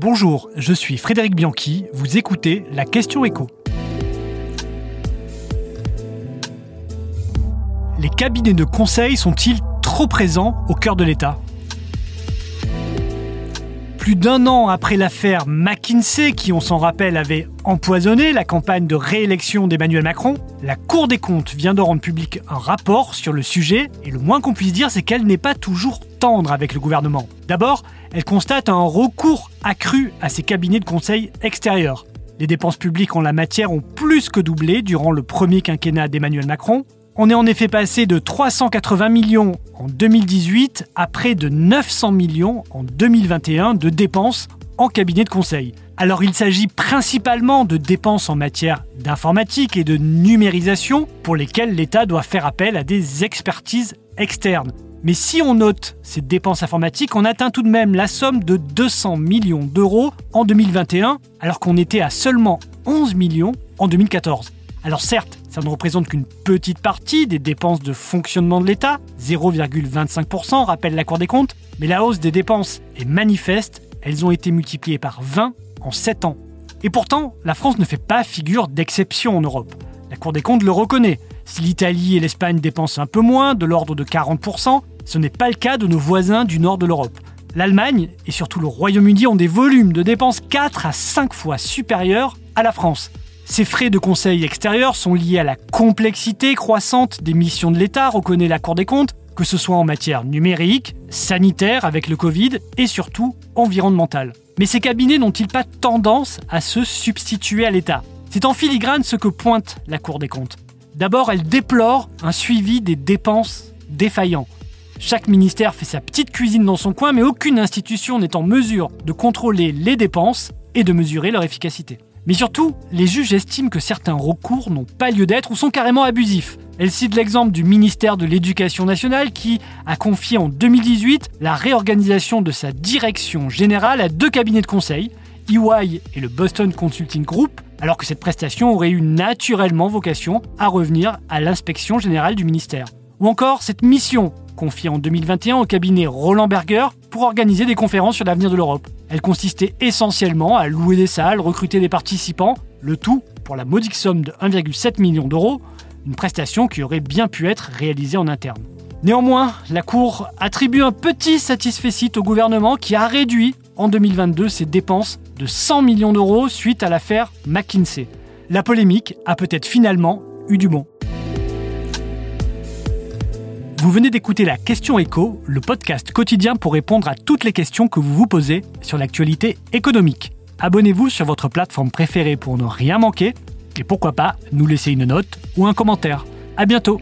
Bonjour, je suis Frédéric Bianchi, vous écoutez la question écho. Les cabinets de conseil sont-ils trop présents au cœur de l'État? Plus d'un an après l'affaire McKinsey, qui, on s'en rappelle, avait empoisonné la campagne de réélection d'Emmanuel Macron, la Cour des comptes vient de rendre public un rapport sur le sujet, et le moins qu'on puisse dire, c'est qu'elle n'est pas toujours tendre avec le gouvernement. D'abord, elle constate un recours accru à ces cabinets de conseil extérieurs. Les dépenses publiques en la matière ont plus que doublé durant le premier quinquennat d'Emmanuel Macron, on est en effet passé de 380 millions en 2018 à près de 900 millions en 2021 de dépenses en cabinet de conseil. Alors il s'agit principalement de dépenses en matière d'informatique et de numérisation pour lesquelles l'État doit faire appel à des expertises externes. Mais si on note ces dépenses informatiques, on atteint tout de même la somme de 200 millions d'euros en 2021, alors qu'on était à seulement 11 millions en 2014. Alors certes, ça ne représente qu'une petite partie des dépenses de fonctionnement de l'État, 0,25%, rappelle la Cour des comptes, mais la hausse des dépenses est manifeste, elles ont été multipliées par 20 en 7 ans. Et pourtant, la France ne fait pas figure d'exception en Europe. La Cour des comptes le reconnaît. Si l'Italie et l'Espagne dépensent un peu moins, de l'ordre de 40%, ce n'est pas le cas de nos voisins du nord de l'Europe. L'Allemagne et surtout le Royaume-Uni ont des volumes de dépenses 4 à 5 fois supérieurs à la France. Ces frais de conseil extérieur sont liés à la complexité croissante des missions de l'État, reconnaît la Cour des comptes, que ce soit en matière numérique, sanitaire avec le Covid et surtout environnementale. Mais ces cabinets n'ont-ils pas tendance à se substituer à l'État? C'est en filigrane ce que pointe la Cour des comptes. D'abord, elle déplore un suivi des dépenses défaillant. Chaque ministère fait sa petite cuisine dans son coin, mais aucune institution n'est en mesure de contrôler les dépenses et de mesurer leur efficacité. Mais surtout, les juges estiment que certains recours n'ont pas lieu d'être ou sont carrément abusifs. Elle cite l'exemple du ministère de l'Éducation nationale qui a confié en 2018 la réorganisation de sa direction générale à deux cabinets de conseil, EY et le Boston Consulting Group, alors que cette prestation aurait eu naturellement vocation à revenir à l'inspection générale du ministère. Ou encore cette mission confiée en 2021 au cabinet Roland Berger pour organiser des conférences sur l'avenir de l'Europe. Elle consistait essentiellement à louer des salles, recruter des participants, le tout pour la modique somme de 1,7 million d'euros, une prestation qui aurait bien pu être réalisée en interne. Néanmoins, la Cour attribue un petit satisfait au gouvernement qui a réduit en 2022 ses dépenses de 100 millions d'euros suite à l'affaire McKinsey. La polémique a peut-être finalement eu du bon. Vous venez d'écouter la Question Écho, le podcast quotidien pour répondre à toutes les questions que vous vous posez sur l'actualité économique. Abonnez-vous sur votre plateforme préférée pour ne rien manquer et pourquoi pas nous laisser une note ou un commentaire. À bientôt!